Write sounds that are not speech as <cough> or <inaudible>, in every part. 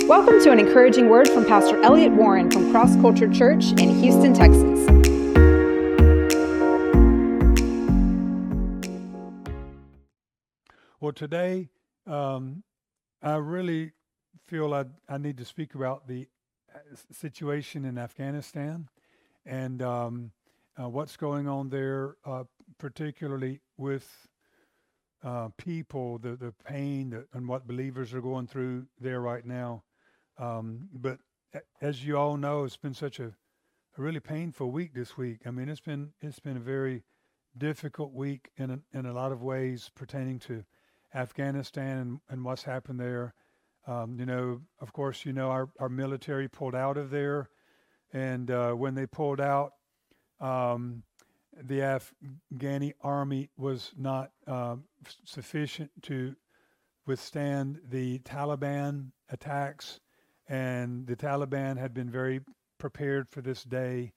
Welcome to an encouraging word from Pastor Elliot Warren from Cross Culture Church in Houston, Texas. Well, today um, I really feel I, I need to speak about the uh, situation in Afghanistan and um, uh, what's going on there, uh, particularly with uh, people, the, the pain that, and what believers are going through there right now. Um, but as you all know, it's been such a, a really painful week this week. I mean, it's been it's been a very difficult week in a, in a lot of ways pertaining to Afghanistan and, and what's happened there. Um, you know, of course, you know our, our military pulled out of there, and uh, when they pulled out, um, the Afghani army was not uh, sufficient to withstand the Taliban attacks, and the Taliban had been very prepared for this day.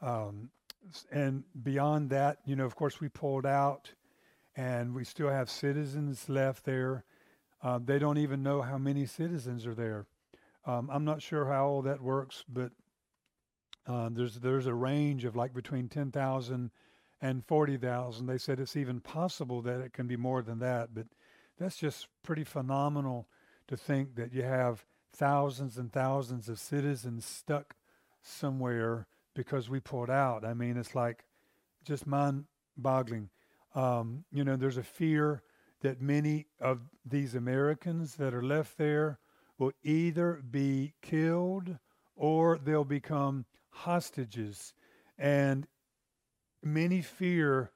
Um, and beyond that, you know, of course, we pulled out, and we still have citizens left there. Uh, they don't even know how many citizens are there. Um, I'm not sure how all that works, but uh, there's there's a range of like between 10,000 and 40,000. They said it's even possible that it can be more than that, but that's just pretty phenomenal to think that you have thousands and thousands of citizens stuck somewhere because we pulled out. I mean, it's like just mind-boggling. Um, you know, there's a fear that many of these Americans that are left there will either be killed or they'll become hostages. And many fear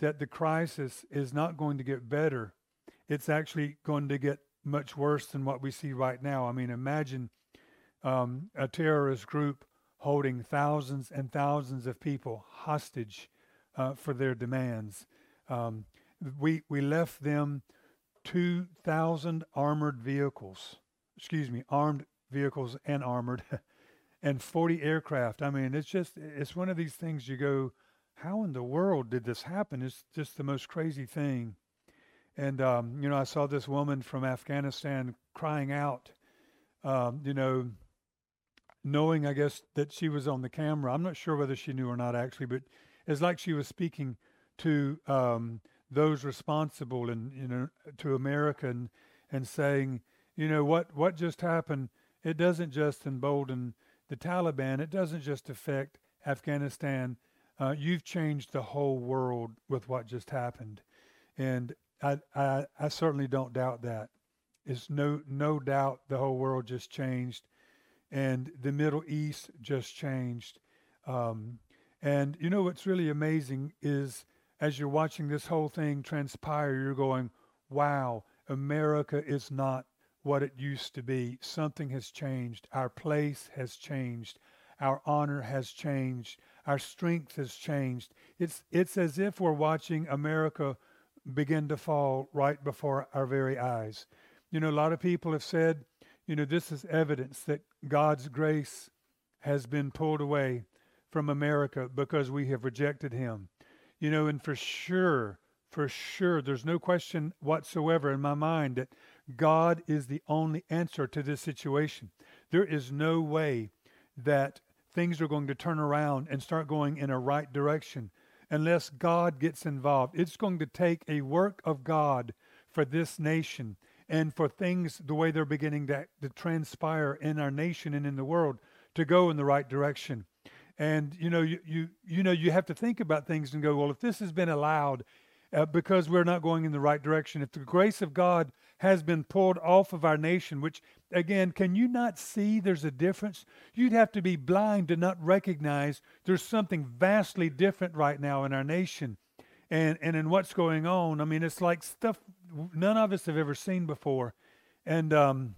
that the crisis is not going to get better. It's actually going to get much worse than what we see right now. I mean, imagine um, a terrorist group holding thousands and thousands of people hostage uh, for their demands. Um, we, we left them 2,000 armored vehicles, excuse me, armed vehicles and armored, <laughs> and 40 aircraft. I mean, it's just, it's one of these things you go, how in the world did this happen? It's just the most crazy thing. And, um, you know, I saw this woman from Afghanistan crying out, um, you know, knowing, I guess, that she was on the camera. I'm not sure whether she knew or not, actually, but it's like she was speaking to um, those responsible and, you know, to America and, and saying, you know, what, what just happened, it doesn't just embolden the Taliban, it doesn't just affect Afghanistan. Uh, you've changed the whole world with what just happened. And I, I, I certainly don't doubt that. It's no, no doubt the whole world just changed and the Middle East just changed. Um, and you know what's really amazing is as you're watching this whole thing transpire, you're going, wow, America is not what it used to be. Something has changed. Our place has changed. Our honor has changed. Our strength has changed. It's, it's as if we're watching America begin to fall right before our very eyes. You know, a lot of people have said, you know, this is evidence that God's grace has been pulled away from America because we have rejected Him. You know, and for sure, for sure, there's no question whatsoever in my mind that God is the only answer to this situation. There is no way that things are going to turn around and start going in a right direction unless God gets involved. It's going to take a work of God for this nation and for things the way they're beginning to, to transpire in our nation and in the world to go in the right direction. And you know, you, you you know, you have to think about things and go, well, if this has been allowed uh, because we're not going in the right direction, if the grace of God has been pulled off of our nation, which again, can you not see there's a difference? You'd have to be blind to not recognize there's something vastly different right now in our nation and, and in what's going on. I mean, it's like stuff none of us have ever seen before. And, um,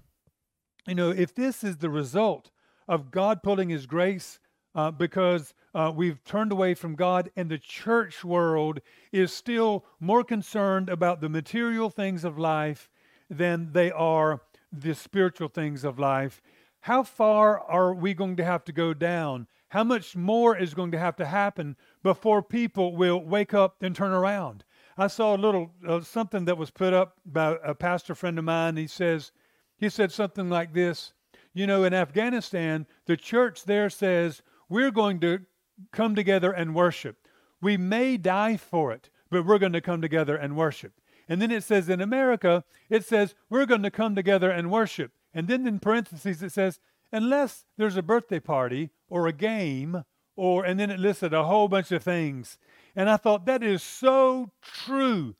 you know, if this is the result of God pulling his grace uh, because uh, we've turned away from God, and the church world is still more concerned about the material things of life than they are the spiritual things of life. How far are we going to have to go down? How much more is going to have to happen before people will wake up and turn around? I saw a little uh, something that was put up by a pastor friend of mine. He says, he said something like this. you know, in Afghanistan, the church there says, we're going to come together and worship. We may die for it, but we're going to come together and worship. And then it says in America, it says, we're going to come together and worship. And then in parentheses, it says, unless there's a birthday party or a game, or, and then it listed a whole bunch of things. And I thought that is so true.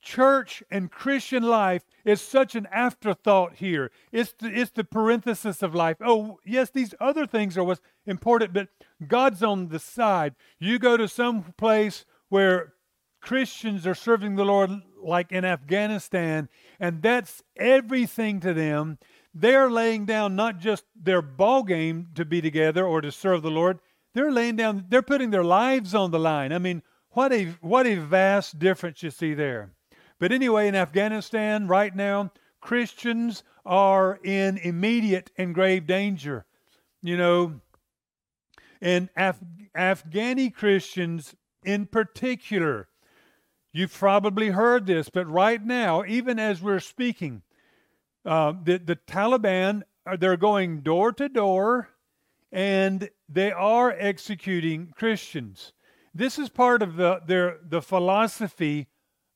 Church and Christian life is such an afterthought here. It's the, it's the parenthesis of life. Oh, yes, these other things are what's important, but God's on the side. You go to some place where Christians are serving the Lord, like in Afghanistan, and that's everything to them. They're laying down not just their ball game to be together or to serve the Lord, they're laying down, they're putting their lives on the line. I mean, what a what a vast difference you see there. But anyway, in Afghanistan right now, Christians are in immediate and grave danger. You know, and Af- Afghani Christians in particular, you've probably heard this, but right now, even as we're speaking, uh, the, the Taliban, they're going door to door and they are executing Christians. This is part of the, their, the philosophy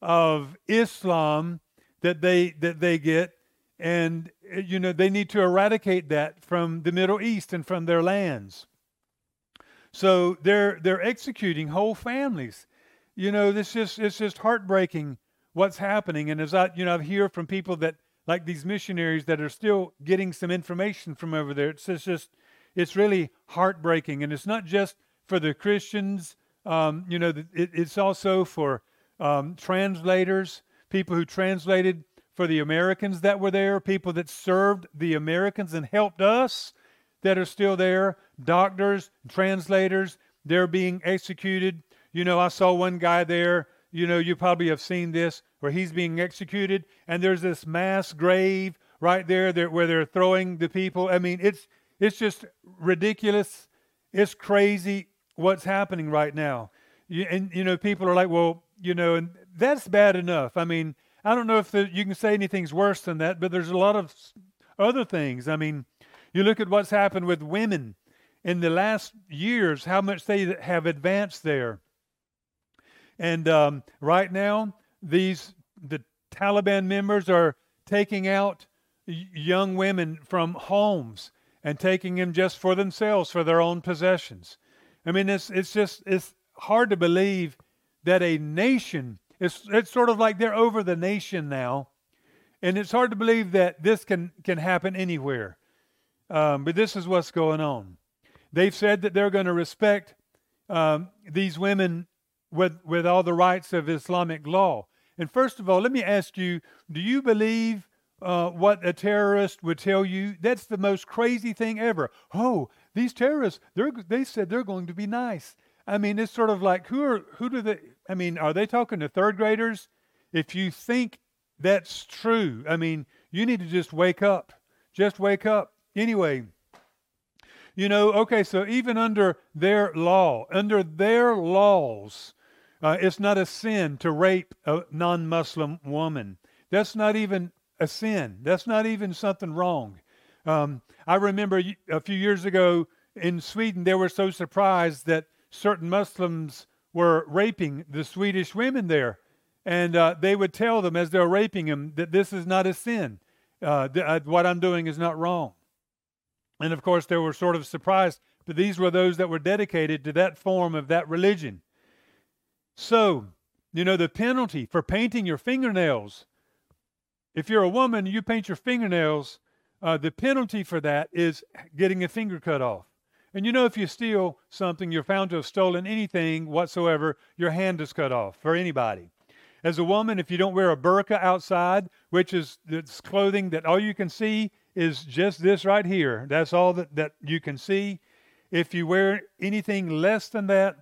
of Islam that they, that they get. And, you know, they need to eradicate that from the Middle East and from their lands. So they're, they're executing whole families. You know, this just, it's just heartbreaking what's happening. And as I, you know, I hear from people that, like these missionaries that are still getting some information from over there, it's just, it's really heartbreaking. And it's not just for the Christians, um, you know, it, it's also for um, translators, people who translated for the Americans that were there, people that served the Americans and helped us that are still there, doctors, translators, they're being executed. You know, I saw one guy there, you know, you probably have seen this, where he's being executed, and there's this mass grave right there where they're throwing the people. I mean, it's it's just ridiculous. It's crazy what's happening right now. You, and, you know, people are like, well, you know, and that's bad enough. I mean, I don't know if the, you can say anything's worse than that, but there's a lot of other things. I mean, you look at what's happened with women in the last years, how much they have advanced there. And um, right now, these the Taliban members are taking out young women from homes and taking them just for themselves, for their own possessions. I mean, it's, it's just, it's hard to believe that a nation, it's, it's sort of like they're over the nation now. And it's hard to believe that this can, can happen anywhere. Um, but this is what's going on. They've said that they're going to respect um, these women with, with all the rights of Islamic law. And first of all, let me ask you do you believe uh, what a terrorist would tell you. That's the most crazy thing ever. Oh, these terrorists, they said they're going to be nice. I mean, it's sort of like who are who do they? I mean, are they talking to third graders? If you think that's true, I mean, you need to just wake up. Just wake up. Anyway, you know, okay, so even under their law, under their laws, uh, it's not a sin to rape a non Muslim woman. That's not even a sin. That's not even something wrong. Um, I remember a few years ago in Sweden, they were so surprised that certain Muslims were raping the Swedish women there. And uh, they would tell them as they're raping them that this is not a sin. Uh, th- uh, what I'm doing is not wrong. And of course, they were sort of surprised, but these were those that were dedicated to that form of that religion. So, you know, the penalty for painting your fingernails if you're a woman, you paint your fingernails, uh, the penalty for that is getting a finger cut off. And you know, if you steal something, you're found to have stolen anything whatsoever, your hand is cut off for anybody. As a woman, if you don't wear a burqa outside, which is this clothing that all you can see is just this right here, that's all that, that you can see. If you wear anything less than that,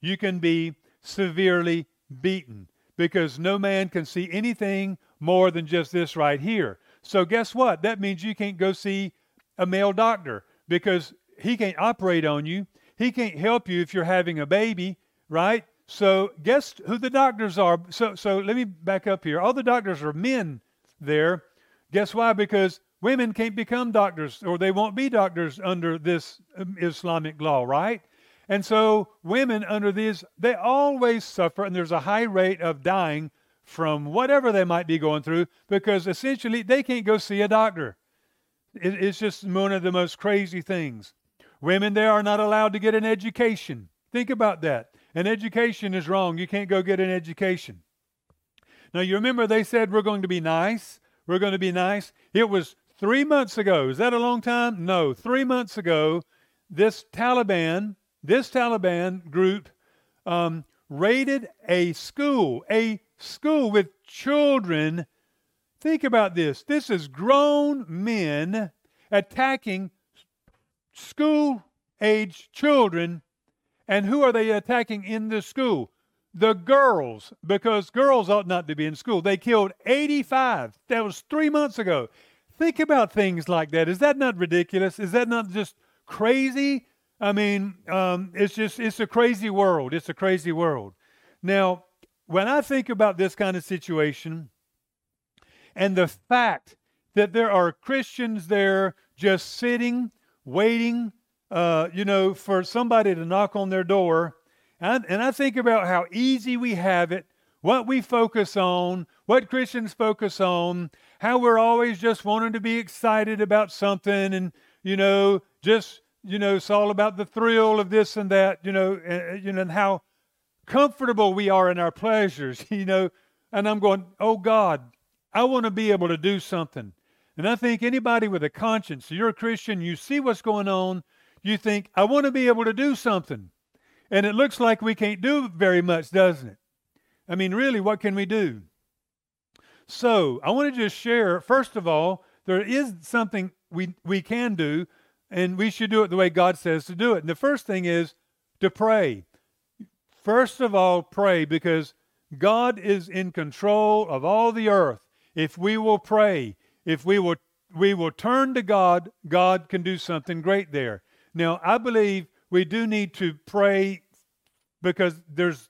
you can be severely beaten because no man can see anything more than just this right here. So, guess what? That means you can't go see a male doctor because he can't operate on you. He can't help you if you're having a baby, right? So, guess who the doctors are? So, so let me back up here. All the doctors are men there. Guess why? Because women can't become doctors or they won't be doctors under this um, Islamic law, right? And so women under these, they always suffer, and there's a high rate of dying from whatever they might be going through because essentially they can't go see a doctor. It, it's just one of the most crazy things. Women, they are not allowed to get an education. Think about that. An education is wrong. You can't go get an education. Now, you remember they said we're going to be nice. We're going to be nice. It was three months ago. Is that a long time? No. Three months ago, this Taliban, this Taliban group um, raided a school, a school with children. Think about this. This is grown men attacking school age children. And who are they attacking in the school? The girls, because girls ought not to be in school. They killed 85. That was three months ago. Think about things like that. Is that not ridiculous? Is that not just crazy? I mean, um, it's just, it's a crazy world. It's a crazy world. Now, when I think about this kind of situation and the fact that there are Christians there just sitting, waiting, uh, you know, for somebody to knock on their door, and, and I think about how easy we have it, what we focus on, what Christians focus on, how we're always just wanting to be excited about something and, you know, just, you know, it's all about the thrill of this and that, you know, and, you know, and how comfortable we are in our pleasures, <laughs> you know. And I'm going, oh God, I want to be able to do something. And I think anybody with a conscience, you're a Christian, you see what's going on, you think, I want to be able to do something. And it looks like we can't do very much, doesn't it? I mean, really, what can we do? So, I want to just share, first of all, there is something we, we can do, and we should do it the way God says to do it. And the first thing is to pray. First of all, pray because God is in control of all the earth. If we will pray, if we will we will turn to God, God can do something great there. Now, I believe we do need to pray because there's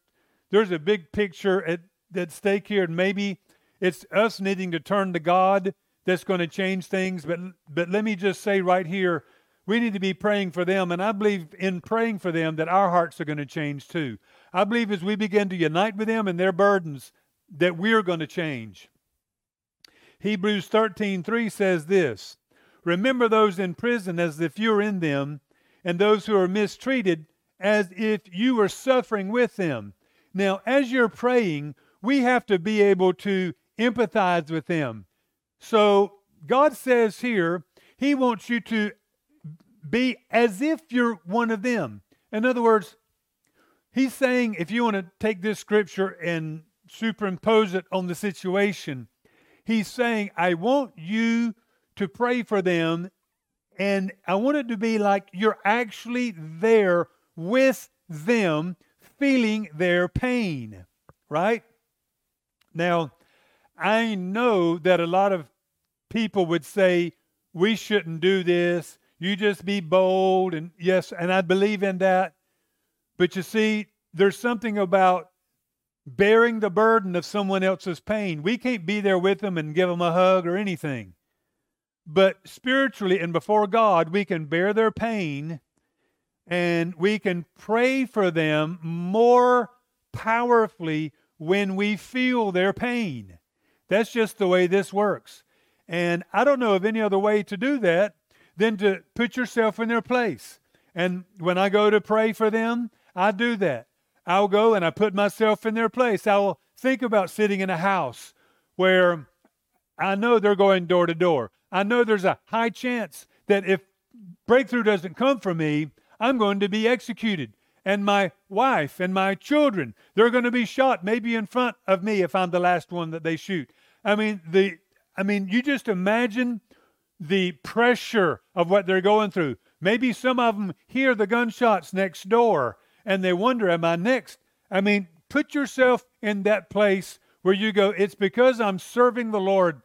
there's a big picture at, at stake here, and maybe it's us needing to turn to God that's going to change things. But but let me just say right here, we need to be praying for them, and I believe in praying for them that our hearts are going to change too. I believe as we begin to unite with them and their burdens, that we're going to change. Hebrews 13:3 says this, "Remember those in prison as if you were in them, and those who are mistreated as if you were suffering with them." Now, as you're praying, we have to be able to empathize with them. So, God says here, he wants you to be as if you're one of them. In other words, He's saying if you want to take this scripture and superimpose it on the situation, he's saying, I want you to pray for them, and I want it to be like you're actually there with them, feeling their pain, right? Now, I know that a lot of people would say, we shouldn't do this. You just be bold. And yes, and I believe in that. But you see, there's something about bearing the burden of someone else's pain. We can't be there with them and give them a hug or anything. But spiritually and before God, we can bear their pain and we can pray for them more powerfully when we feel their pain. That's just the way this works. And I don't know of any other way to do that than to put yourself in their place. And when I go to pray for them, I do that. I'll go and I put myself in their place. I will think about sitting in a house where I know they're going door to door. I know there's a high chance that if breakthrough doesn't come for me, I'm going to be executed. And my wife and my children, they're going to be shot maybe in front of me if I'm the last one that they shoot. I mean, the I mean, you just imagine the pressure of what they're going through. Maybe some of them hear the gunshots next door and they wonder, Am I next? I mean, put yourself in that place where you go, It's because I'm serving the Lord.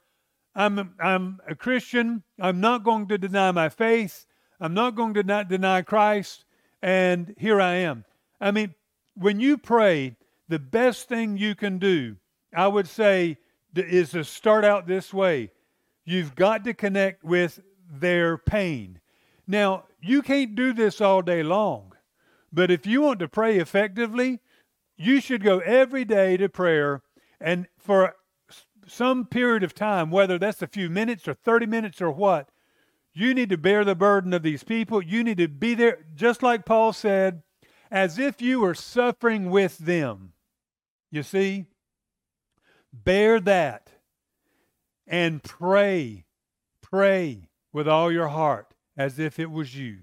I'm, I'm a Christian. I'm not going to deny my faith. I'm not going to not deny Christ. And here I am. I mean, when you pray, the best thing you can do, I would say, is to start out this way. You've got to connect with their pain. Now, you can't do this all day long, but if you want to pray effectively, you should go every day to prayer and for some period of time, whether that's a few minutes or 30 minutes or what, you need to bear the burden of these people. You need to be there, just like Paul said, as if you were suffering with them. You see? Bear that and pray. Pray with all your heart as if it was you.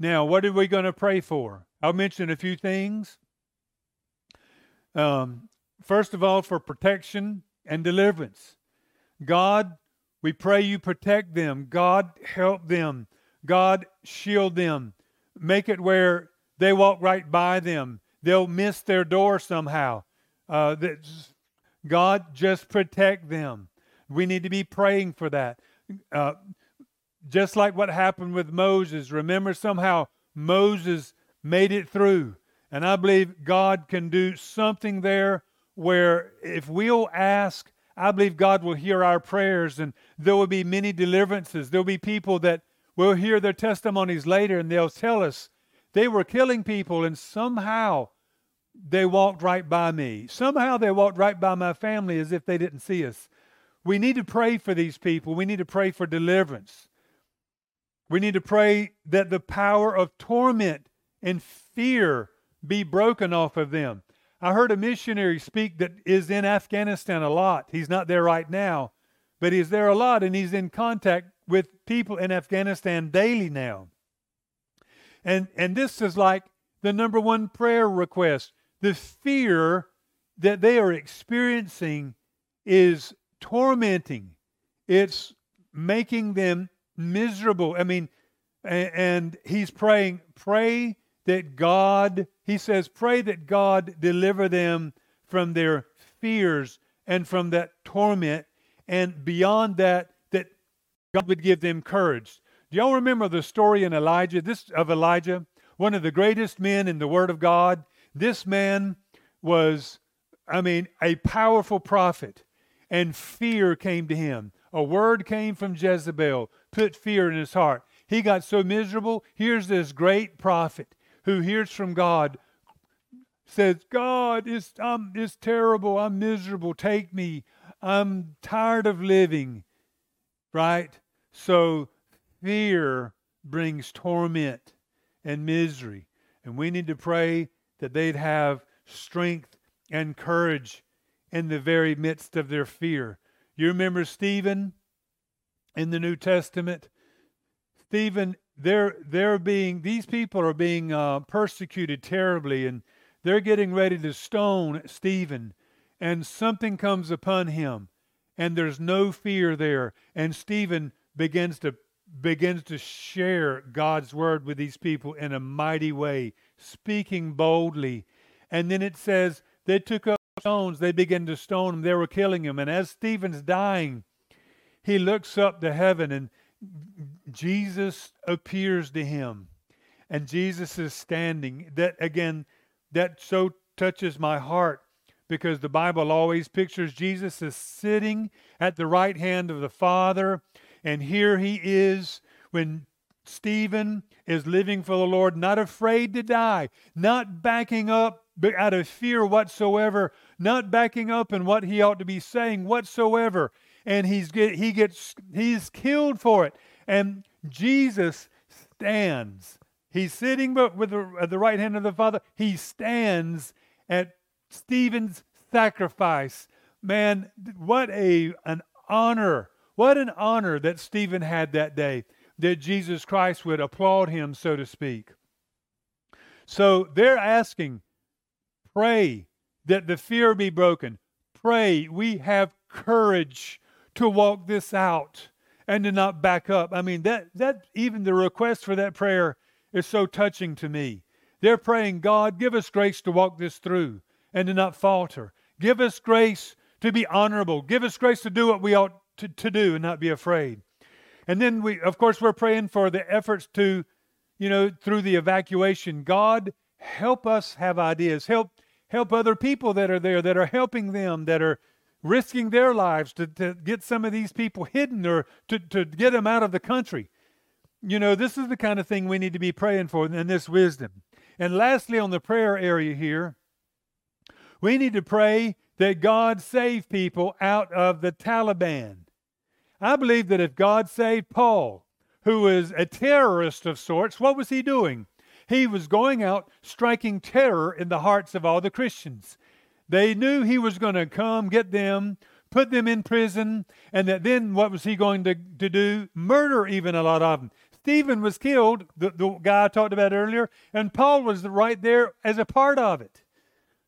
Now, what are we going to pray for? I'll mention a few things. Um, first of all, for protection and deliverance. God, we pray you protect them. God, help them. God, shield them. Make it where they walk right by them. They'll miss their door somehow. Uh, God, just protect them. We need to be praying for that. Uh, just like what happened with Moses. Remember, somehow Moses made it through. And I believe God can do something there where if we'll ask, I believe God will hear our prayers and there will be many deliverances. There'll be people that will hear their testimonies later and they'll tell us they were killing people and somehow they walked right by me. Somehow they walked right by my family as if they didn't see us. We need to pray for these people. We need to pray for deliverance. We need to pray that the power of torment and fear be broken off of them. I heard a missionary speak that is in Afghanistan a lot. He's not there right now, but he's there a lot and he's in contact with people in Afghanistan daily now. And and this is like the number one prayer request. The fear that they are experiencing is tormenting. It's making them miserable. I mean, and he's praying, pray that God, he says, pray that God deliver them from their fears and from that torment. And beyond that, that God would give them courage. Do y'all remember the story in Elijah? This of Elijah, one of the greatest men in the Word of God. This man was, I mean, a powerful prophet, and fear came to him. A word came from Jezebel, put fear in his heart. He got so miserable. Here's this great prophet who hears from God, says, God, it's, I'm, it's terrible. I'm miserable. Take me. I'm tired of living. Right? So fear brings torment and misery. And we need to pray that they'd have strength and courage in the very midst of their fear. You remember Stephen in the New Testament? Stephen they're they're being these people are being uh, persecuted terribly, and they're getting ready to stone Stephen, and something comes upon him, and there's no fear there, and Stephen begins to begins to share God's word with these people in a mighty way, speaking boldly, and then it says they took up stones, they began to stone him, they were killing him, and as Stephen's dying, he looks up to heaven and Jesus appears to him and Jesus is standing. That again, that so touches my heart because the Bible always pictures Jesus as sitting at the right hand of the Father. And here he is when Stephen is living for the Lord, not afraid to die, not backing up out of fear whatsoever, not backing up in what he ought to be saying whatsoever. And he's get, he gets he's killed for it. And Jesus stands. He's sitting with the, at the right hand of the Father. He stands at Stephen's sacrifice. Man, what a an honor. What an honor that Stephen had that day, that Jesus Christ would applaud him, so to speak. So they're asking, pray that the fear be broken. Pray we have courage to walk this out and to not back up. I mean, that, that even the request for that prayer is so touching to me. They're praying, God, give us grace to walk this through and to not falter. Give us grace to be honorable. Give us grace to do what we ought to, to do and not be afraid. And then we, of course, we're praying for the efforts to, you know, through the evacuation. God, help us have ideas. Help help other people that are there that are helping them that are risking their lives to, to get some of these people hidden or to, to get them out of the country. You know, this is the kind of thing we need to be praying for and this wisdom. And lastly, on the prayer area here, we need to pray that God save people out of the Taliban. I believe that if God saved Paul, who was a terrorist of sorts, what was he doing? He was going out striking terror in the hearts of all the Christians. They knew he was going to come get them, put them in prison, and that then what was he going to, to do? Murder even a lot of them. Stephen was killed, the, the guy I talked about earlier, and Paul was right there as a part of it.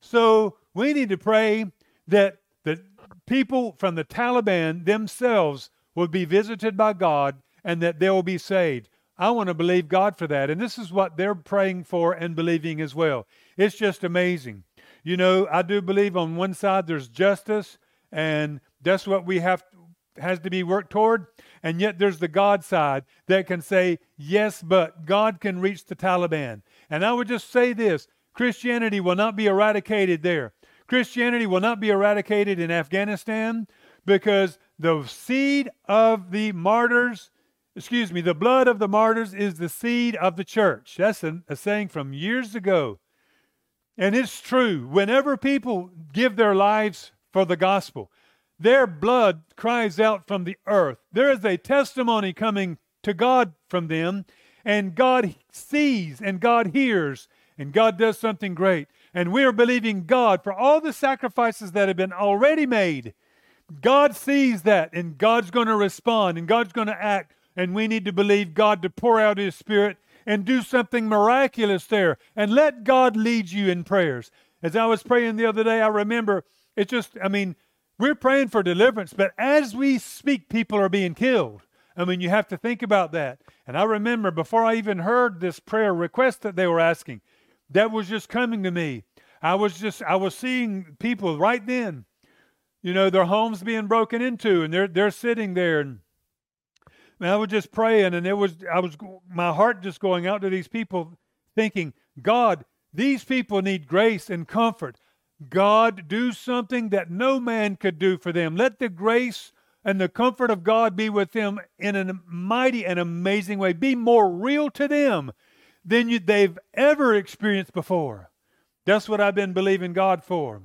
So we need to pray that the people from the Taliban themselves will be visited by God and that they will be saved. I want to believe God for that. And this is what they're praying for and believing as well. It's just amazing. You know, I do believe on one side there's justice, and that's what we have has to be worked toward. And yet there's the God side that can say, yes, but God can reach the Taliban. And I would just say this Christianity will not be eradicated there. Christianity will not be eradicated in Afghanistan because the seed of the martyrs, excuse me, the blood of the martyrs is the seed of the church. That's a, a saying from years ago. And it's true. Whenever people give their lives for the gospel, their blood cries out from the earth. There is a testimony coming to God from them, and God sees and God hears, and God does something great. And we are believing God for all the sacrifices that have been already made. God sees that, and God's going to respond, and God's going to act. And we need to believe God to pour out His Spirit and do something miraculous there and let God lead you in prayers. As I was praying the other day, I remember it's just, I mean, we're praying for deliverance, but as we speak, people are being killed. I mean, you have to think about that. And I remember before I even heard this prayer request that they were asking, that was just coming to me. I was just, I was seeing people right then, you know, their homes being broken into and they're, they're sitting there and I was just praying, and it was I was my heart just going out to these people, thinking, God, these people need grace and comfort. God, do something that no man could do for them. Let the grace and the comfort of God be with them in a mighty and amazing way. Be more real to them than you, they've ever experienced before. That's what I've been believing God for.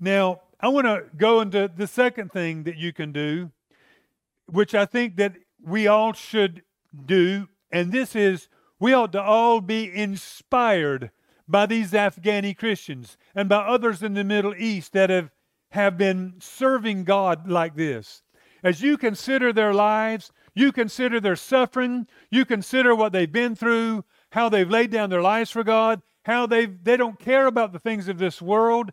Now, I want to go into the second thing that you can do which I think that we all should do, and this is we ought to all be inspired by these Afghani Christians and by others in the Middle East that have, have been serving God like this. As you consider their lives, you consider their suffering, you consider what they've been through, how they've laid down their lives for God, how they they don't care about the things of this world.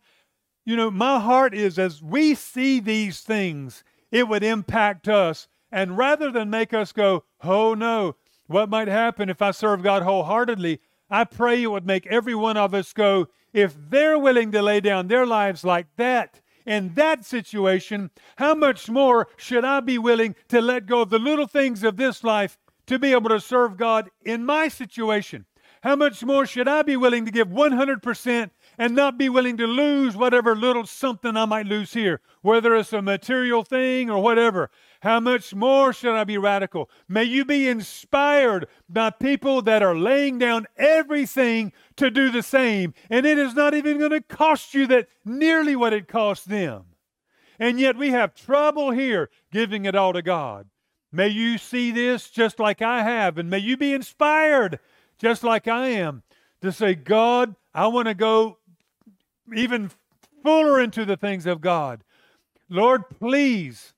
You know, my heart is as we see these things it would impact us. And rather than make us go, oh no, what might happen if I serve God wholeheartedly? I pray it would make every one of us go, if they're willing to lay down their lives like that, in that situation, how much more should I be willing to let go of the little things of this life to be able to serve God in my situation? How much more should I be willing to give 100% and not be willing to lose whatever little something I might lose here, whether it's a material thing or whatever. How much more should I be radical? May you be inspired by people that are laying down everything to do the same, and it is not even going to cost you that nearly what it cost them. And yet we have trouble here giving it all to God. May you see this just like I have, and may you be inspired just like I am to say, God, I want to go even fuller into the things of God. Lord, please,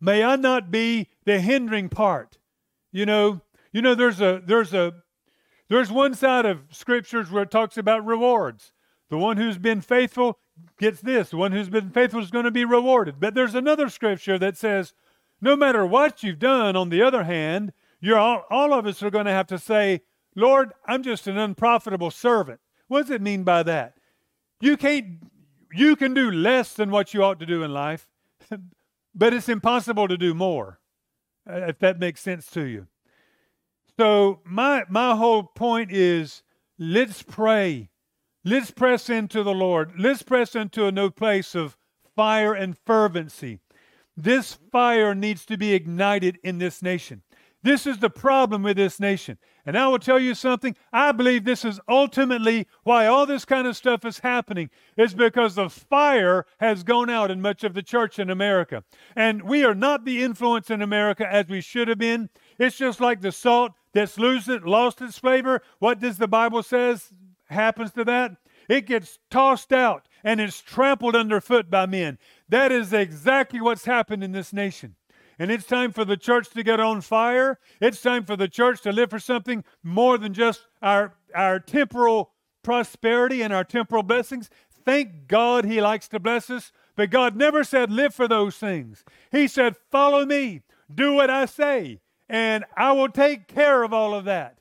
may I not be the hindering part. You know, you know, there's a there's a there's one side of scriptures where it talks about rewards. The one who's been faithful gets this. The one who's been faithful is going to be rewarded. But there's another scripture that says, no matter what you've done, on the other hand, you're all, all of us are going to have to say, Lord, I'm just an unprofitable servant. What does it mean by that? You can't you can do less than what you ought to do in life, <laughs> but it's impossible to do more. Uh, if that makes sense to you. So my my whole point is let's pray. Let's press into the Lord. Let's press into a new place of fire and fervency. This fire needs to be ignited in this nation. This is the problem with this nation. And I will tell you something. I believe this is ultimately why all this kind of stuff is happening, is because the fire has gone out in much of the church in America. And we are not the influence in America as we should have been. It's just like the salt that's losing, lost its flavor. What does the Bible says happens to that? It gets tossed out and it's trampled underfoot by men. That is exactly what's happened in this nation. And it's time for the church to get on fire. It's time for the church to live for something more than just our, our temporal prosperity and our temporal blessings. Thank God He likes to bless us, but God never said live for those things. He said, Follow me, do what I say, and I will take care of all of that.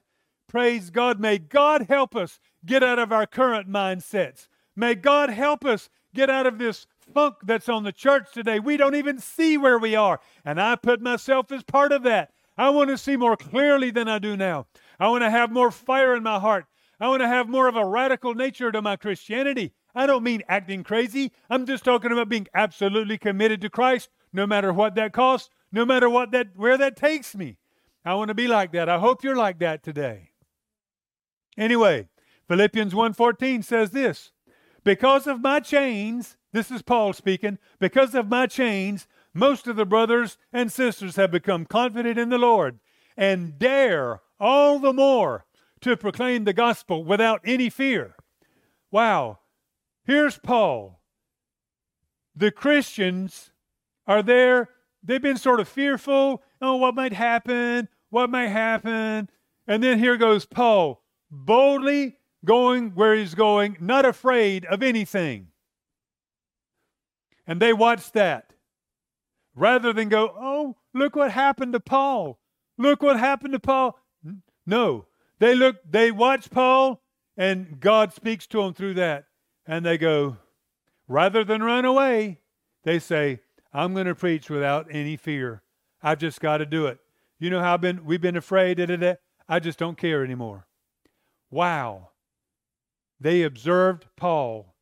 Praise God. May God help us get out of our current mindsets. May God help us get out of this funk that's on the church today. We don't even see where we are. And I put myself as part of that. I want to see more clearly than I do now. I want to have more fire in my heart. I want to have more of a radical nature to my Christianity. I don't mean acting crazy. I'm just talking about being absolutely committed to Christ, no matter what that costs, no matter what that where that takes me. I want to be like that. I hope you're like that today. Anyway, Philippians 1:14 says this, because of my chains, this is Paul speaking. Because of my chains, most of the brothers and sisters have become confident in the Lord and dare all the more to proclaim the gospel without any fear. Wow. Here's Paul. The Christians are there. They've been sort of fearful. Oh, what might happen? What might happen? And then here goes Paul, boldly going where he's going, not afraid of anything and they watch that rather than go, oh, look what happened to Paul. Look what happened to Paul. No, they look, they watch Paul, and God speaks to them through that. And they go, rather than run away, they say, I'm going to preach without any fear. I've just got to do it. You know how I've been, we've been afraid. Da, da, da. I just don't care anymore. Wow. They observed Paul.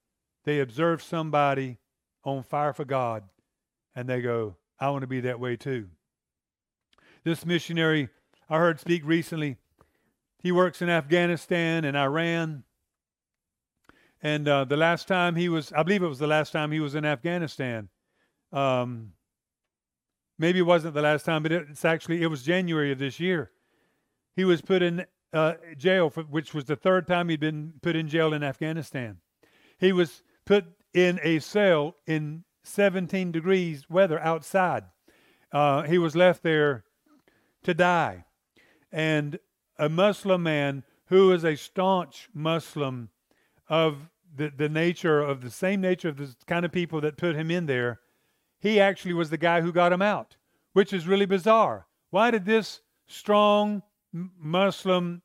They observed somebody on fire for God, and they go, I want to be that way too. This missionary I heard speak recently, he works in Afghanistan and Iran. And uh, the last time he was, I believe it was the last time he was in Afghanistan. Um, maybe it wasn't the last time, but it's actually, it was January of this year. He was put in uh, jail, for, which was the third time he'd been put in jail in Afghanistan. He was put in a cell in 17 degrees weather outside. Uh, he was left there to die. And a Muslim man who is a staunch Muslim of the, the nature of the same nature of the kind of people that put him in there, he actually was the guy who got him out, which is really bizarre. Why did this strong Muslim,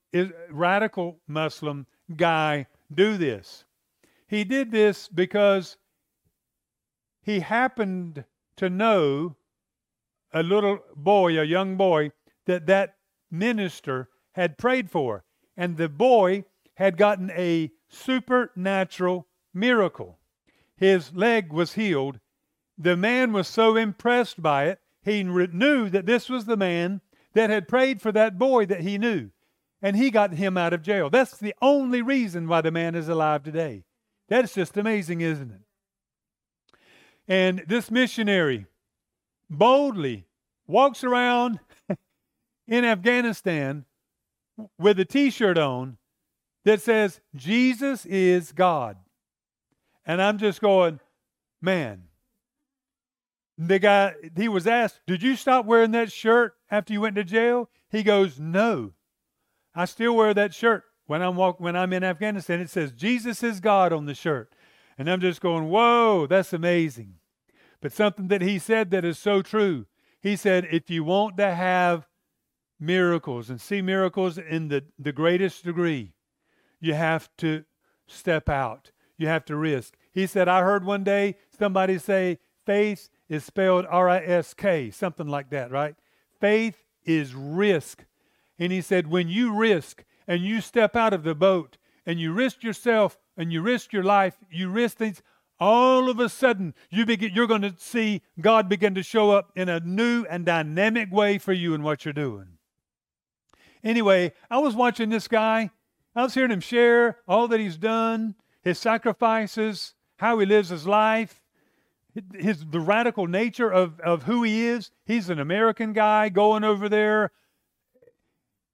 radical Muslim guy do this? He did this because he happened to know a little boy, a young boy, that that minister had prayed for. And the boy had gotten a supernatural miracle. His leg was healed. The man was so impressed by it, he knew that this was the man that had prayed for that boy that he knew. And he got him out of jail. That's the only reason why the man is alive today. That's just amazing, isn't it? And this missionary boldly walks around <laughs> in Afghanistan with a t shirt on that says, Jesus is God. And I'm just going, man. The guy, he was asked, Did you stop wearing that shirt after you went to jail? He goes, No. I still wear that shirt. When I'm walk, when I'm in Afghanistan, it says Jesus is God on the shirt. And I'm just going, whoa, that's amazing. But something that he said that is so true. He said, if you want to have miracles and see miracles in the, the greatest degree, you have to step out. You have to risk. He said, I heard one day somebody say, faith is spelled R I S K, something like that, right? Faith is risk. And he said, when you risk, and you step out of the boat and you risk yourself and you risk your life, you risk things, all of a sudden you begin, you're going to see God begin to show up in a new and dynamic way for you in what you're doing. Anyway, I was watching this guy. I was hearing him share all that he's done, his sacrifices, how he lives his life, his the radical nature of, of who he is. He's an American guy going over there.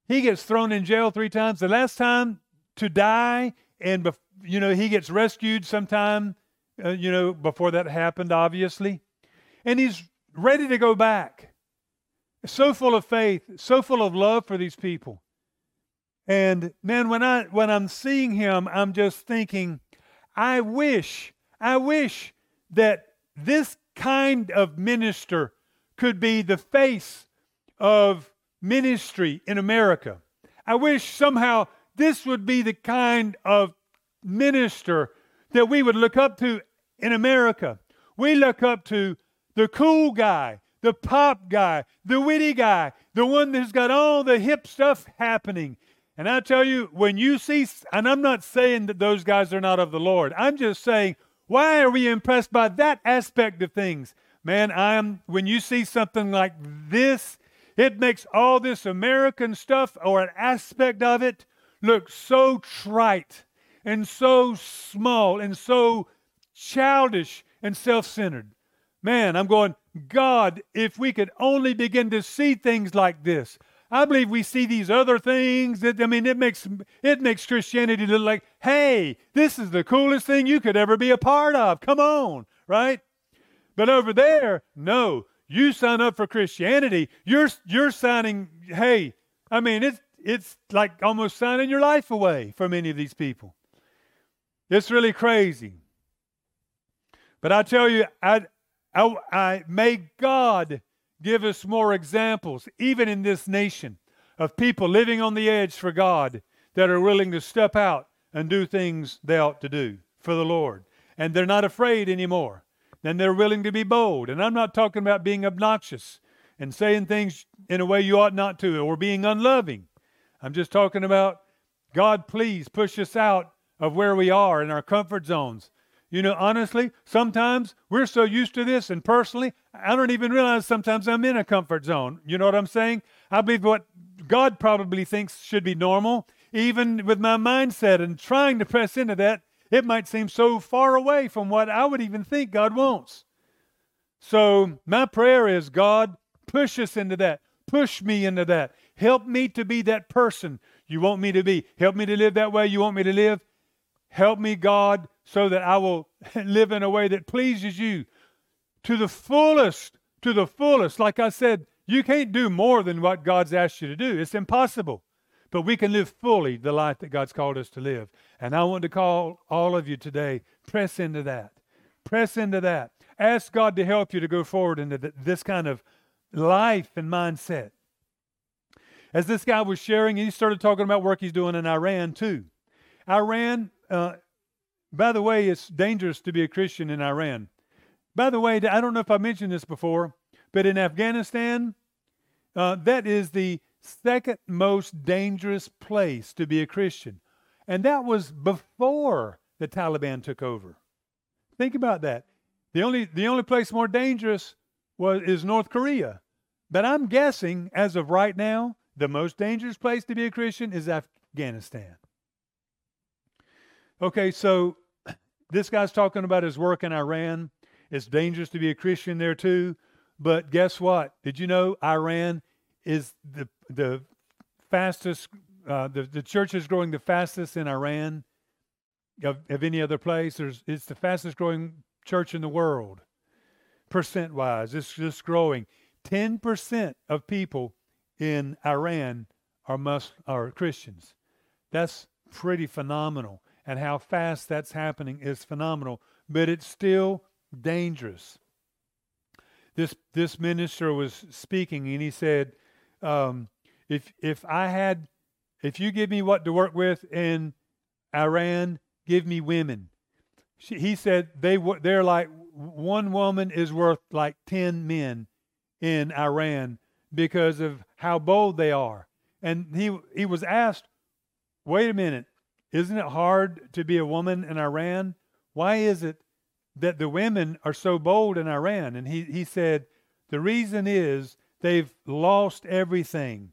He gets thrown in jail three times. The last time to die, and you know he gets rescued sometime uh, you know, before that happened, obviously. And he's ready to go back. So full of faith, so full of love for these people. And man, when I when I'm seeing him, I'm just thinking, I wish, I wish that this kind of minister could be the face of ministry in America. I wish somehow this would be the kind of minister that we would look up to in America. We look up to the cool guy, the pop guy, the witty guy, the one that's got all the hip stuff happening. And I tell you, when you see, and I'm not saying that those guys are not of the Lord, I'm just saying, why are we impressed by that aspect of things? Man, I'm, when you see something like this, it makes all this American stuff or an aspect of it look so trite and so small and so childish and self centered. Man, I'm going, God, if we could only begin to see things like this. I believe we see these other things that I mean it makes it makes Christianity look like, hey, this is the coolest thing you could ever be a part of. Come on, right? But over there, no. You sign up for Christianity, you're you're signing, hey, I mean it's it's like almost signing your life away for many of these people. It's really crazy. But I tell you, I, I, I, may God give us more examples, even in this nation, of people living on the edge for God that are willing to step out and do things they ought to do for the Lord. And they're not afraid anymore. And they're willing to be bold. And I'm not talking about being obnoxious and saying things in a way you ought not to or being unloving. I'm just talking about God, please push us out of where we are in our comfort zones you know, honestly, sometimes we're so used to this, and personally, I don't even realize sometimes I'm in a comfort zone. You know what I'm saying? I believe what God probably thinks should be normal, even with my mindset and trying to press into that, it might seem so far away from what I would even think God wants. So, my prayer is God, push us into that. Push me into that. Help me to be that person you want me to be. Help me to live that way you want me to live. Help me, God, so that I will <laughs> live in a way that pleases you to the fullest, to the fullest. Like I said, you can't do more than what God's asked you to do. It's impossible. But we can live fully the life that God's called us to live. And I want to call all of you today, press into that. Press into that. Ask God to help you to go forward into this kind of life and mindset. As this guy was sharing, he started talking about work he's doing in Iran too. Iran uh, by the way, it's dangerous to be a Christian in Iran. By the way, I don't know if I mentioned this before, but in Afghanistan, uh, that is the second most dangerous place to be a Christian. And that was before the Taliban took over. Think about that. The only, the only place more dangerous was, is North Korea. But I'm guessing, as of right now, the most dangerous place to be a Christian is Afghanistan. Okay, so this guy's talking about his work in Iran. It's dangerous to be a Christian there too. But guess what? Did you know Iran is the the fastest uh, the the church is growing the fastest in Iran of, of any other place. There's, it's the fastest growing church in the world, percent wise. It's just growing. Ten percent of people in Iran are mus are Christians. That's pretty phenomenal and how fast that's happening is phenomenal, but it's still dangerous. This this minister was speaking, and he said, um, "If if I had, if you give me what to work with in Iran, give me women." She, he said they they're like one woman is worth like ten men in Iran because of how bold they are. And he he was asked, "Wait a minute, isn't it hard to be a woman in Iran? Why is it that the women are so bold in Iran. And he, he said, the reason is they've lost everything.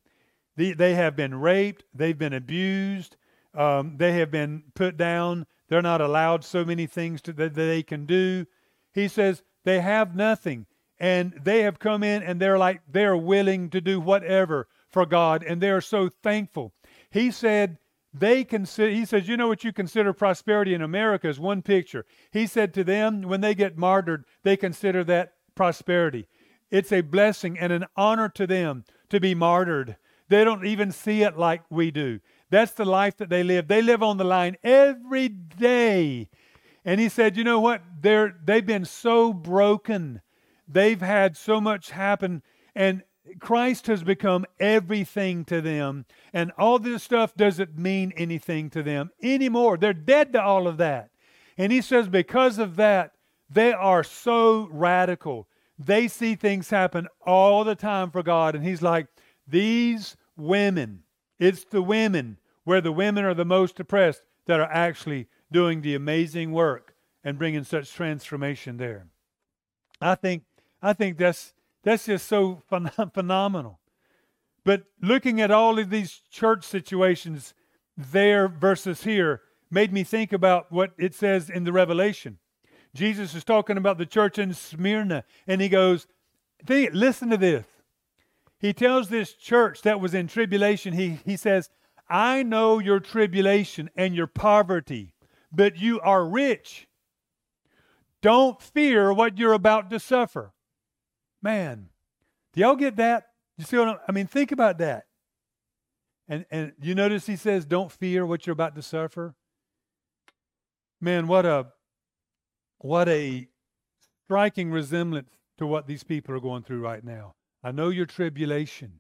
The, they have been raped, they've been abused, um, they have been put down. They're not allowed so many things to, that they can do. He says they have nothing. And they have come in and they're like, they're willing to do whatever for God. And they're so thankful. He said, they consider, he says, you know what you consider prosperity in America is one picture. He said to them, when they get martyred, they consider that prosperity. It's a blessing and an honor to them to be martyred. They don't even see it like we do. That's the life that they live. They live on the line every day. And he said, you know what? They're, they've been so broken. They've had so much happen. And Christ has become everything to them. And all this stuff doesn't mean anything to them anymore. They're dead to all of that. And he says, because of that, they are so radical. They see things happen all the time for God. And he's like, these women, it's the women where the women are the most oppressed that are actually doing the amazing work and bringing such transformation there. I think I think that's that's just so phen- <laughs> phenomenal. But looking at all of these church situations there versus here made me think about what it says in the Revelation. Jesus is talking about the church in Smyrna, and he goes, Listen to this. He tells this church that was in tribulation, he, he says, I know your tribulation and your poverty, but you are rich. Don't fear what you're about to suffer. Man, do y'all get that? You see what I'm, I mean? Think about that. And and you notice he says, "Don't fear what you're about to suffer." Man, what a what a striking resemblance to what these people are going through right now. I know your tribulation.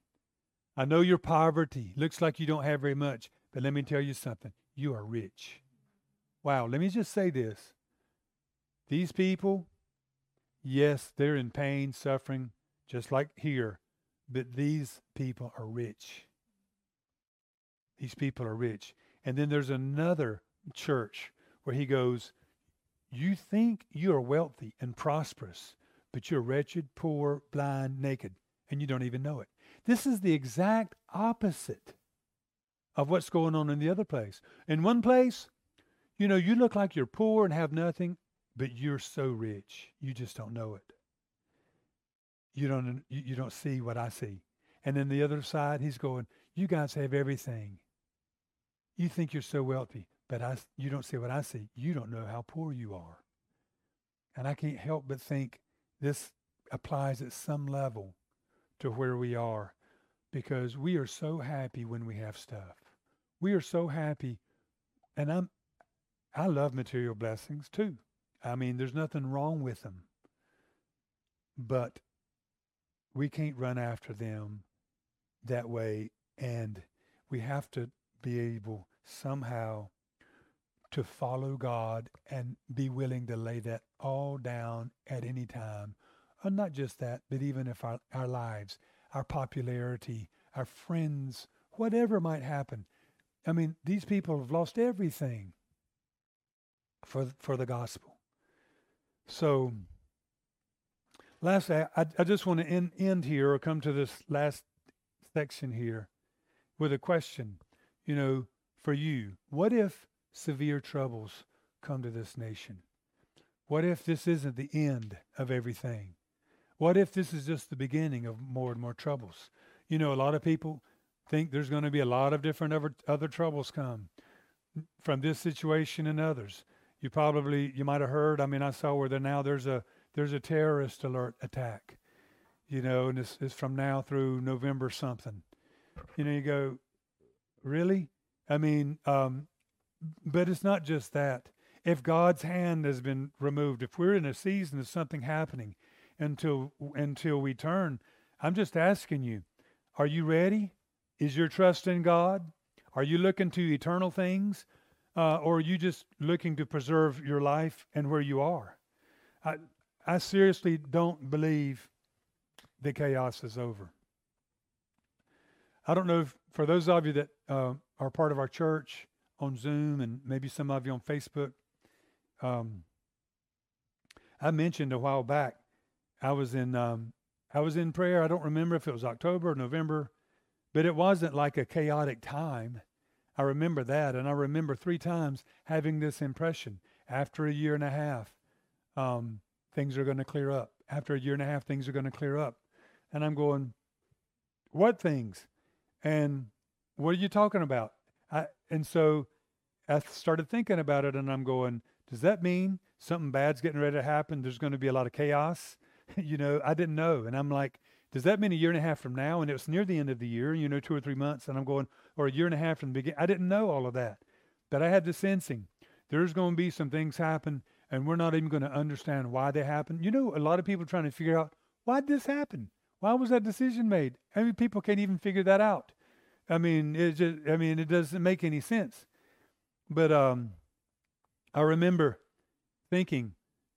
I know your poverty. Looks like you don't have very much, but let me tell you something. You are rich. Wow, let me just say this. These people, yes, they're in pain, suffering, just like here, but these people are rich. These people are rich. And then there's another church where he goes, You think you are wealthy and prosperous, but you're wretched, poor, blind, naked, and you don't even know it. This is the exact opposite of what's going on in the other place. In one place, you know, you look like you're poor and have nothing, but you're so rich. You just don't know it. You don't you don't see what I see. And then the other side, he's going, "You guys have everything. You think you're so wealthy, but I you don't see what I see. You don't know how poor you are." And I can't help but think this applies at some level to where we are because we are so happy when we have stuff. We are so happy and I'm I love material blessings too. I mean, there's nothing wrong with them. But we can't run after them that way and we have to be able somehow to follow God and be willing to lay that all down at any time. And not just that, but even if our, our lives our popularity, our friends, whatever might happen. I mean, these people have lost everything for for the gospel. So, lastly, I, I just want to end, end here or come to this last section here with a question. You know, for you, what if severe troubles come to this nation? What if this isn't the end of everything? What if this is just the beginning of more and more troubles? You know, a lot of people think there's going to be a lot of different other, other troubles come from this situation and others. You probably you might have heard. I mean, I saw where there now there's a there's a terrorist alert attack. You know, and it's, it's from now through November something. You know, you go, really? I mean, um, but it's not just that. If God's hand has been removed, if we're in a season of something happening, until until we turn. I'm just asking you, are you ready? Is your trust in God? Are you looking to eternal things? Uh, or are you just looking to preserve your life and where you are? I, I seriously don't believe the chaos is over. I don't know if, for those of you that uh, are part of our church on Zoom and maybe some of you on Facebook, um, I mentioned a while back, I was in um, I was in prayer. I don't remember if it was October or November, but it wasn't like a chaotic time. I remember that, and I remember three times having this impression. After a year and a half, um, things are going to clear up. After a year and a half, things are going to clear up, and I'm going, what things? And what are you talking about? I, and so I started thinking about it, and I'm going, does that mean something bad's getting ready to happen? There's going to be a lot of chaos. <laughs> you know, I didn't know, and I'm like, does that mean a year and a half from now? And it was near the end of the year, you know, two or three months, and I'm going, or a year and a half from the beginning. I didn't know all of that, but I had the sensing there's going to be some things happen, and we're not even going to understand why they happen. You know, a lot of people trying to figure out why did this happen? Why was that decision made? I mean, people can't even figure that out. I mean, it just, I mean, it doesn't make any sense. But um, I remember thinking,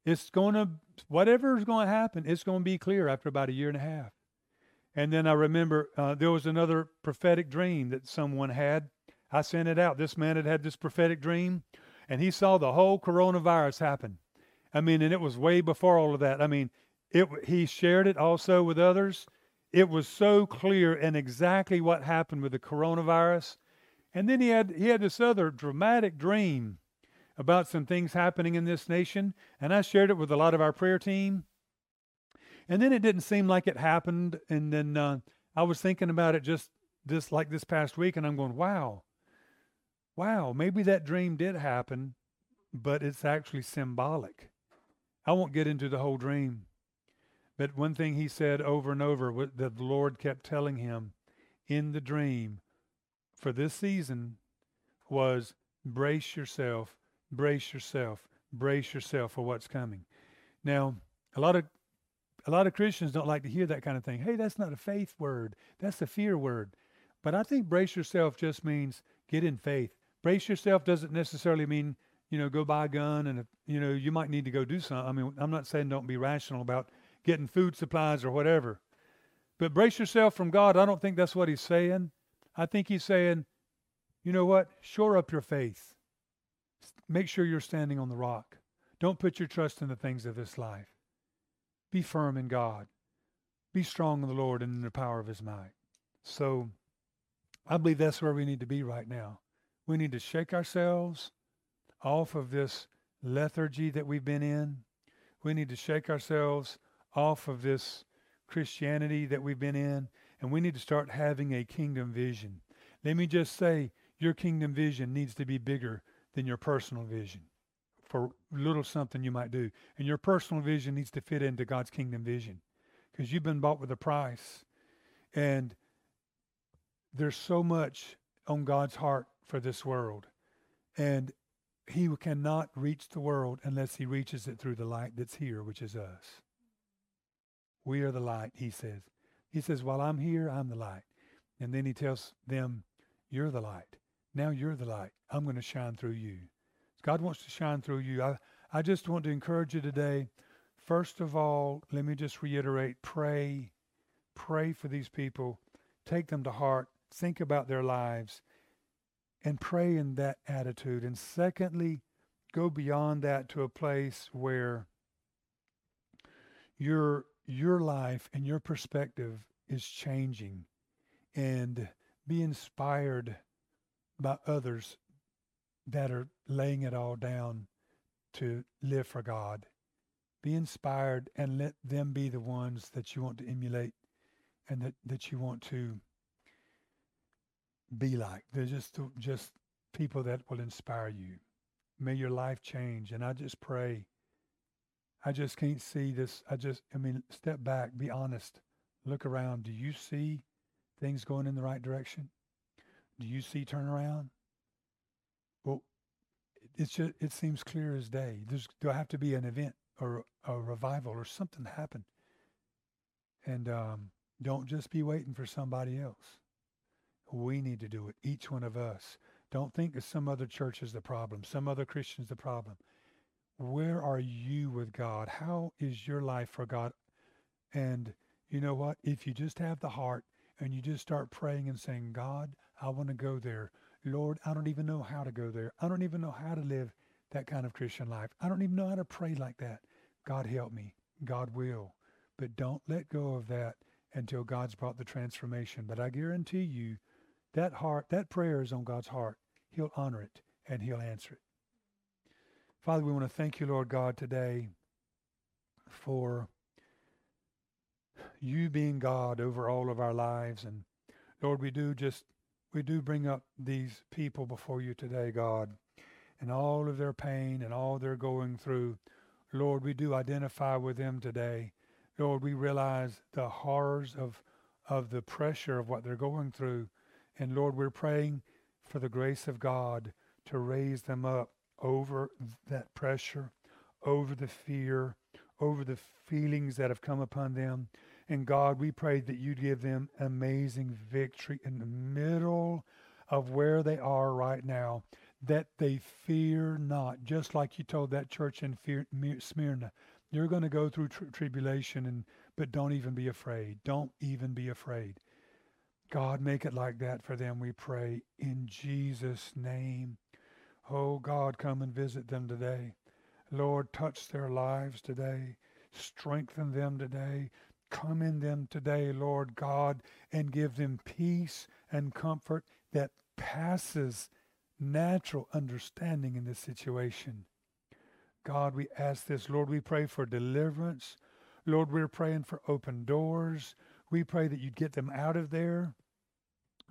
it's going to, whatever is going to happen, it's going to be clear after about a year and a half. And then I remember uh, there was another prophetic dream that someone had. I sent it out. This man had had this prophetic dream, and he saw the whole coronavirus happen. I mean, and it was way before all of that. I mean, it, he shared it also with others. It was so clear and exactly what happened with the coronavirus. And then he had he had this other dramatic dream about some things happening in this nation, and I shared it with a lot of our prayer team. And then it didn't seem like it happened, and then uh, I was thinking about it just this like this past week, and I'm going, wow, wow, maybe that dream did happen, but it's actually symbolic. I won't get into the whole dream, but one thing he said over and over that the Lord kept telling him in the dream for this season was brace yourself, brace yourself, brace yourself for what's coming. Now, a lot of a lot of Christians don't like to hear that kind of thing. Hey, that's not a faith word. That's a fear word. But I think brace yourself just means get in faith. Brace yourself doesn't necessarily mean, you know, go buy a gun and, you know, you might need to go do something. I mean, I'm not saying don't be rational about getting food supplies or whatever. But brace yourself from God. I don't think that's what he's saying. I think he's saying, you know what? Shore up your faith. Make sure you're standing on the rock. Don't put your trust in the things of this life. Be firm in God. Be strong in the Lord and in the power of his might. So I believe that's where we need to be right now. We need to shake ourselves off of this lethargy that we've been in. We need to shake ourselves off of this Christianity that we've been in, and we need to start having a kingdom vision. Let me just say, your kingdom vision needs to be bigger than your personal vision for little something you might do. And your personal vision needs to fit into God's kingdom vision because you've been bought with a price. And there's so much on God's heart for this world. And he cannot reach the world unless he reaches it through the light that's here, which is us. We are the light, he says. He says, While I'm here, I'm the light. And then he tells them, You're the light. Now you're the light. I'm going to shine through you. God wants to shine through you. I, I just want to encourage you today. First of all, let me just reiterate pray. Pray for these people. Take them to heart. Think about their lives and pray in that attitude. And secondly, go beyond that to a place where you're your life and your perspective is changing and be inspired by others that are laying it all down to live for God. Be inspired and let them be the ones that you want to emulate and that, that you want to be like. They're just just people that will inspire you. May your life change. And I just pray I just can't see this. I just, I mean, step back, be honest, look around. Do you see things going in the right direction? Do you see turnaround? It's just, it seems clear as day. There's, do I have to be an event or a revival or something happen? And um, don't just be waiting for somebody else. We need to do it, each one of us. Don't think that some other church is the problem, some other Christian's the problem. Where are you with God? How is your life for God? And you know what? If you just have the heart and you just start praying and saying, God, I want to go there. Lord, I don't even know how to go there. I don't even know how to live that kind of Christian life. I don't even know how to pray like that. God help me. God will. But don't let go of that until God's brought the transformation. But I guarantee you, that heart, that prayer is on God's heart. He'll honor it and He'll answer it. Father, we want to thank you, Lord God, today for you being God over all of our lives. And Lord, we do just, we do bring up these people before you today, God, and all of their pain and all they're going through. Lord, we do identify with them today. Lord, we realize the horrors of, of the pressure of what they're going through. And Lord, we're praying for the grace of God to raise them up over that pressure, over the fear, over the feelings that have come upon them. And God, we pray that you give them amazing victory in the middle of where they are right now, that they fear not, just like you told that church in Smyrna. You're going to go through tri- tribulation, and but don't even be afraid. Don't even be afraid. God, make it like that for them, we pray, in Jesus' name. Oh, God, come and visit them today. Lord, touch their lives today. Strengthen them today. Come in them today, Lord God, and give them peace and comfort that passes natural understanding in this situation. God, we ask this. Lord, we pray for deliverance. Lord, we're praying for open doors. We pray that you'd get them out of there.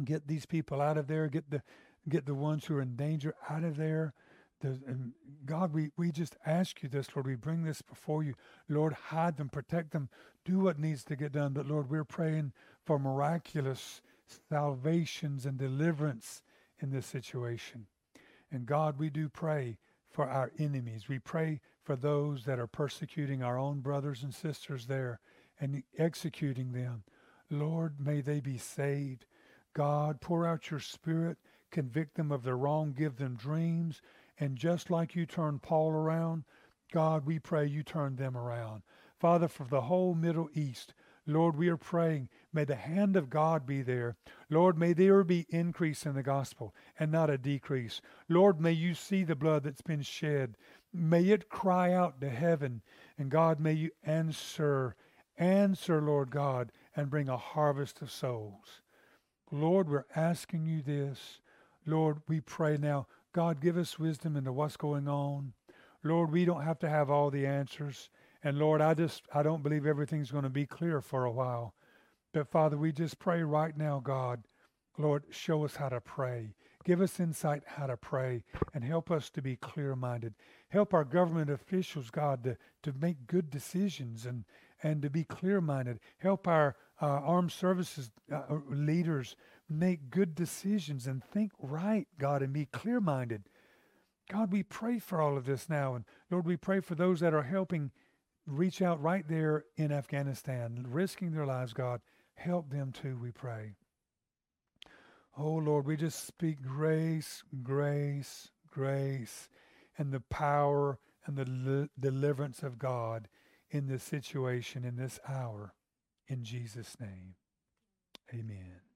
Get these people out of there. Get the get the ones who are in danger out of there. And God, we, we just ask you this, Lord. We bring this before you. Lord, hide them, protect them, do what needs to get done. But Lord, we're praying for miraculous salvations and deliverance in this situation. And God, we do pray for our enemies. We pray for those that are persecuting our own brothers and sisters there and executing them. Lord, may they be saved. God, pour out your spirit, convict them of their wrong, give them dreams, and just like you turned Paul around, God, we pray you turn them around. Father, for the whole Middle East, Lord, we are praying, may the hand of God be there. Lord, may there be increase in the gospel and not a decrease. Lord, may you see the blood that's been shed. May it cry out to heaven. And God, may you answer, answer, Lord God, and bring a harvest of souls. Lord, we're asking you this. Lord, we pray now God, give us wisdom into what's going on. Lord, we don't have to have all the answers. And Lord, I just, I don't believe everything's going to be clear for a while. But Father, we just pray right now, God, Lord, show us how to pray. Give us insight how to pray and help us to be clear minded. Help our government officials, God, to, to make good decisions and, and to be clear minded. Help our uh, armed services uh, leaders make good decisions and think right, God, and be clear minded. God, we pray for all of this now. And Lord, we pray for those that are helping reach out right there in Afghanistan, risking their lives, God. Help them too, we pray. Oh, Lord, we just speak grace, grace, grace, and the power and the li- deliverance of God in this situation, in this hour. In Jesus' name, amen.